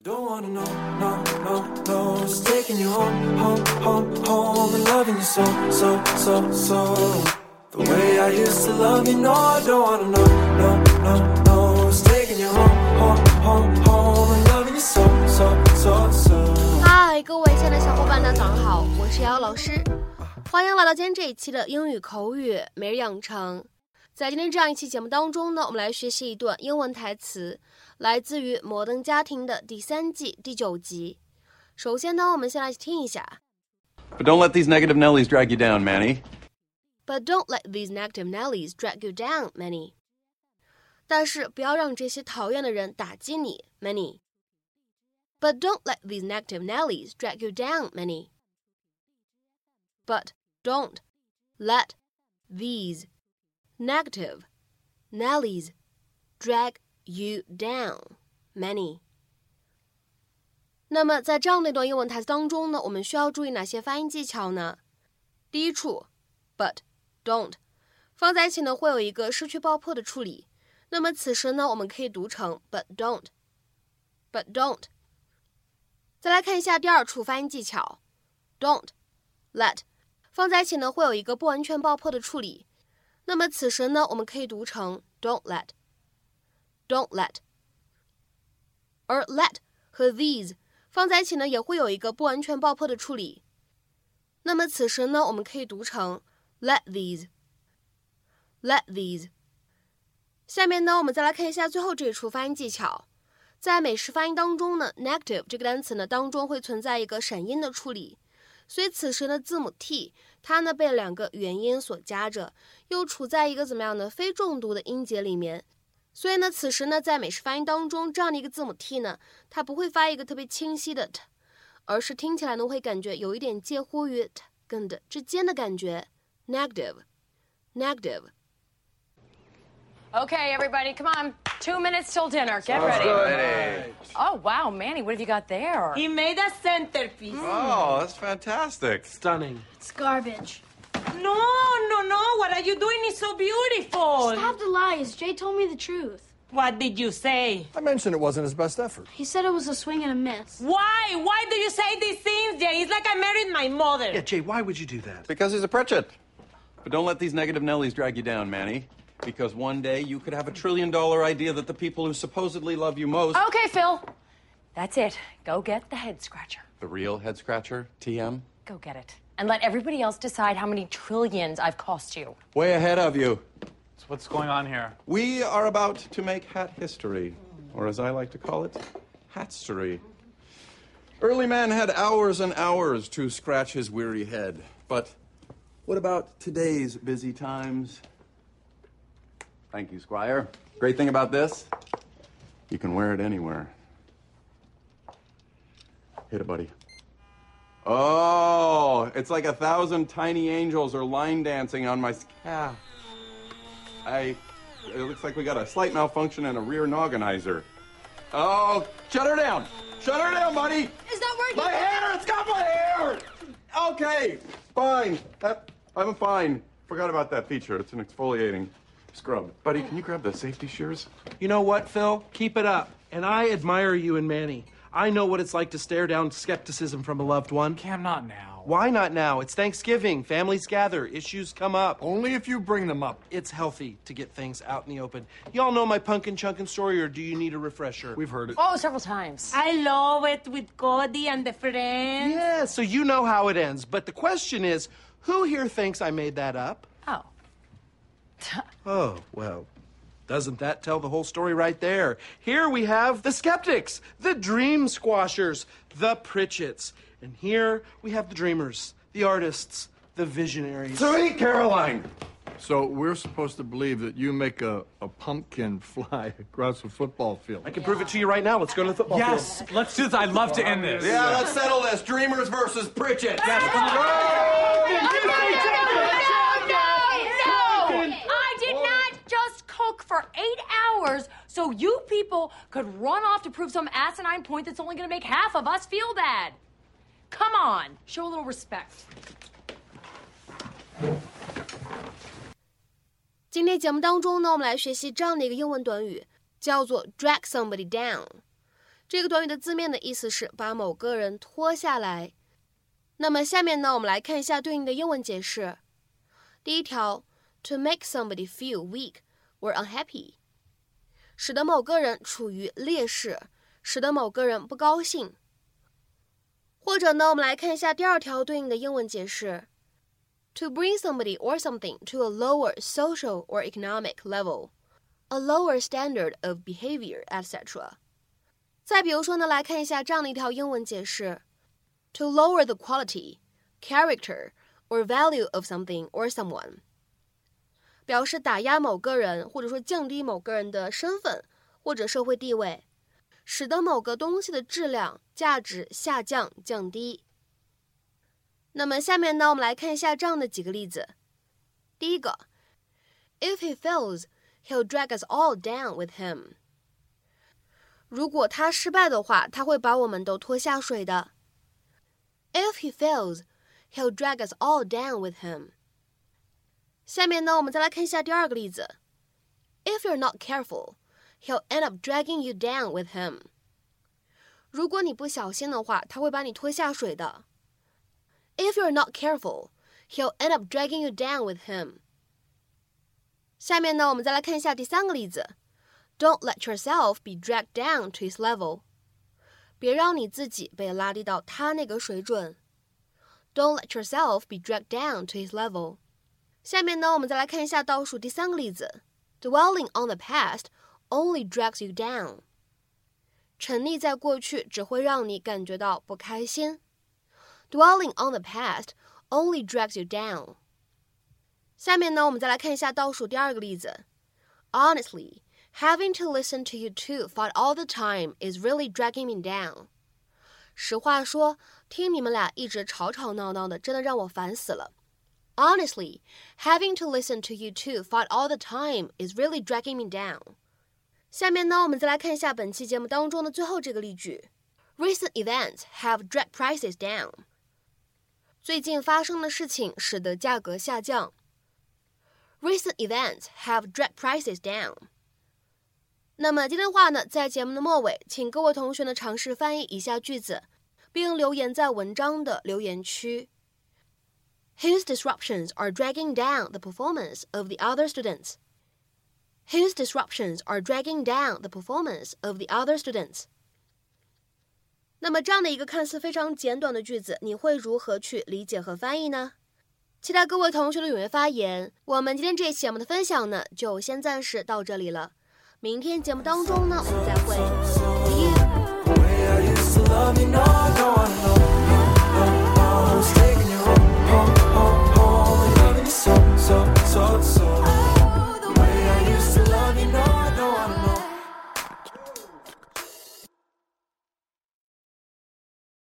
嗨，各位亲爱的小伙伴，大家早上好，我是瑶瑶老师，欢迎来到今天这一期的英语口语每日养成。在今天这样一期节目当中呢，我们来学习一段英文台词，来自于《摩登家庭》的第三季第九集。首先呢，我们先来听一下。 But don't let these negative Nellies drag you down, Manny. But don't let these negative Nellies drag you down, Manny. 但是不要让这些讨厌的人打击你，Manny. But don't let these negative Nellies drag you down, Manny. But don't let these negative Nellies drag you down, many 那么在这样的一段英文台词当中呢，我们需要注意哪些发音技巧呢？第一处，but don't 放在一起呢，会有一个失去爆破的处理。那么此时呢，我们可以读成 but don't，but don't。再来看一下第二处发音技巧，don't let 放在一起呢，会有一个不完全爆破的处理。那么此时呢，我们可以读成 don't let Don't let。而 let 和 these 放在一起呢，也会有一个不完全爆破的处理。那么此时呢，我们可以读成 let these，let these。下面呢，我们再来看一下最后这一处发音技巧。在美式发音当中呢，negative 这个单词呢当中会存在一个闪音的处理，所以此时呢字母 t 它呢被两个元音所夹着，又处在一个怎么样的非重读的音节里面，所以呢此时呢在美式发音当中这样的一个字母 t 呢，它不会发一个特别清晰的 t，而是听起来呢会感觉有一点介乎于 t 跟的之间的感觉，negative，negative。 Okay, everybody, come on. Two minutes till dinner. Get ready. Oh, wow, Manny, what have you got there? He made a centerpiece. Oh, that's fantastic. Stunning. It's garbage. No, no, no. What are you doing? It's so beautiful. Stop the lies. Jay told me the truth. What did you say? I mentioned it wasn't his best effort. He said it was a swing and a miss. Why? Why do you say these things, Jay? It's like I married my mother. Yeah, Jay, why would you do that? Because he's a Pritchett. But don't let these negative Nellies drag you down, Manny. Because one day you could have a trillion dollar idea that the people who supposedly love you most. Okay, Phil. That's it. Go get the head scratcher. The real head scratcher, TM? Go get it. And let everybody else decide how many trillions I've cost you. Way ahead of you. So what's going on here? We are about to make hat history, or as I like to call it, hatstory. Early man had hours and hours to scratch his weary head. But what about today's busy times? Thank you, Squire. Great thing about this, you can wear it anywhere. Hit it, buddy. Oh, it's like a thousand tiny angels are line dancing on my calf. I. It looks like we got a slight malfunction and a rear nogginizer. Oh, shut her down! Shut her down, buddy! Is that working? My hair! It's got my hair! Okay, fine. That, I'm fine. Forgot about that feature. It's an exfoliating scrub. Buddy, can you grab the safety shears? You know what, Phil? Keep it up. And I admire you and Manny. I know what it's like to stare down skepticism from a loved one. Cam, not now. Why not now? It's Thanksgiving. Families gather. Issues come up. Only if you bring them up. It's healthy to get things out in the open. Y'all know my pumpkin chunkin story, or do you need a refresher? We've heard it. Oh, several times. I love it with Cody and the friends. Yeah, so you know how it ends. But the question is who here thinks I made that up? Oh. Oh, well, doesn't that tell the whole story right there? Here we have the skeptics, the dream squashers, the Pritchetts. And here we have the dreamers, the artists, the visionaries. Sweet Caroline! So we're supposed to believe that you make a, a pumpkin fly across a football field. I can prove it to you right now. Let's go to the football Yes, let's do this. I'd love to end this. Yeah, let's settle this. Dreamers versus Pritchett. I so you people could run off to prove some asinine point that's only going to make half of us feel bad. Come on, show a little respect. 今天节目当中呢，我们来学习这样的一个英文短语，叫做 drag somebody down。这个短语的字面的意思是把某个人拖下来。那么下面呢，我们来看一下对应的英文解释。第一条，to make somebody feel weak or unhappy，使得某个人处于劣势，使得某个人不高兴。或者呢，我们来看一下第二条对应的英文解释：to bring somebody or something to a lower social or economic level。a lower standard of behavior, etc. 再比如说呢，来看一下这样的一条英文解释：to lower the quality, character, or value of something or someone， 表示打压某个人，或者说降低某个人的身份或者社会地位，使得某个东西的质量、价值下降、降低。那么下面呢，我们来看一下这样的几个例子。第一个，if he fails。He'll drag us all down with him。如果他失败的话，他会把我们都拖下水的。If he fails, he'll drag us all down with him。下面呢，我们再来看一下第二个例子。If you're not careful, he'll end up dragging you down with him。如果你不小心的话，他会把你拖下水的。If you're not careful, he'll end up dragging you down with him。下面呢，我们再来看一下第三个例子：Don't let yourself be dragged down to his level。别让你自己被拉低到他那个水准。Don't let yourself be dragged down to his level。 下面呢，我们再来看一下倒数第三个例子：Dwelling on the past only drags you down。沉溺在过去只会让你感觉到不开心。Dwelling on the past only drags you down。下面呢，我们再来看一下倒数第二个例子。Honestly, having to listen to you two fight all the time is really dragging me down。实话说，听你们俩一直吵吵闹闹的，真的让我烦死了。 Honestly, having to listen to you two fight all the time is really dragging me down。下面呢，我们再来看一下本期节目当中的最后这个例句：Recent events have dragged prices down。最近发生的事情使得价格下降。Recent events have dragged prices down。那么今天的话呢，在节目的末尾，请各位同学呢尝试翻译以下句子，并留言在文章的留言区。 Whose disruptions are dragging down the performance of the other students. whose disruptions are dragging down the performance of the other students. 那么这样的一个看似非常简短的句子，你会如何去理解和翻译呢？期待各位同学的踊跃发言。我们今天这一期节目的分享呢，就先暂时到这里了。明天节目当中呢，我们再会。See you.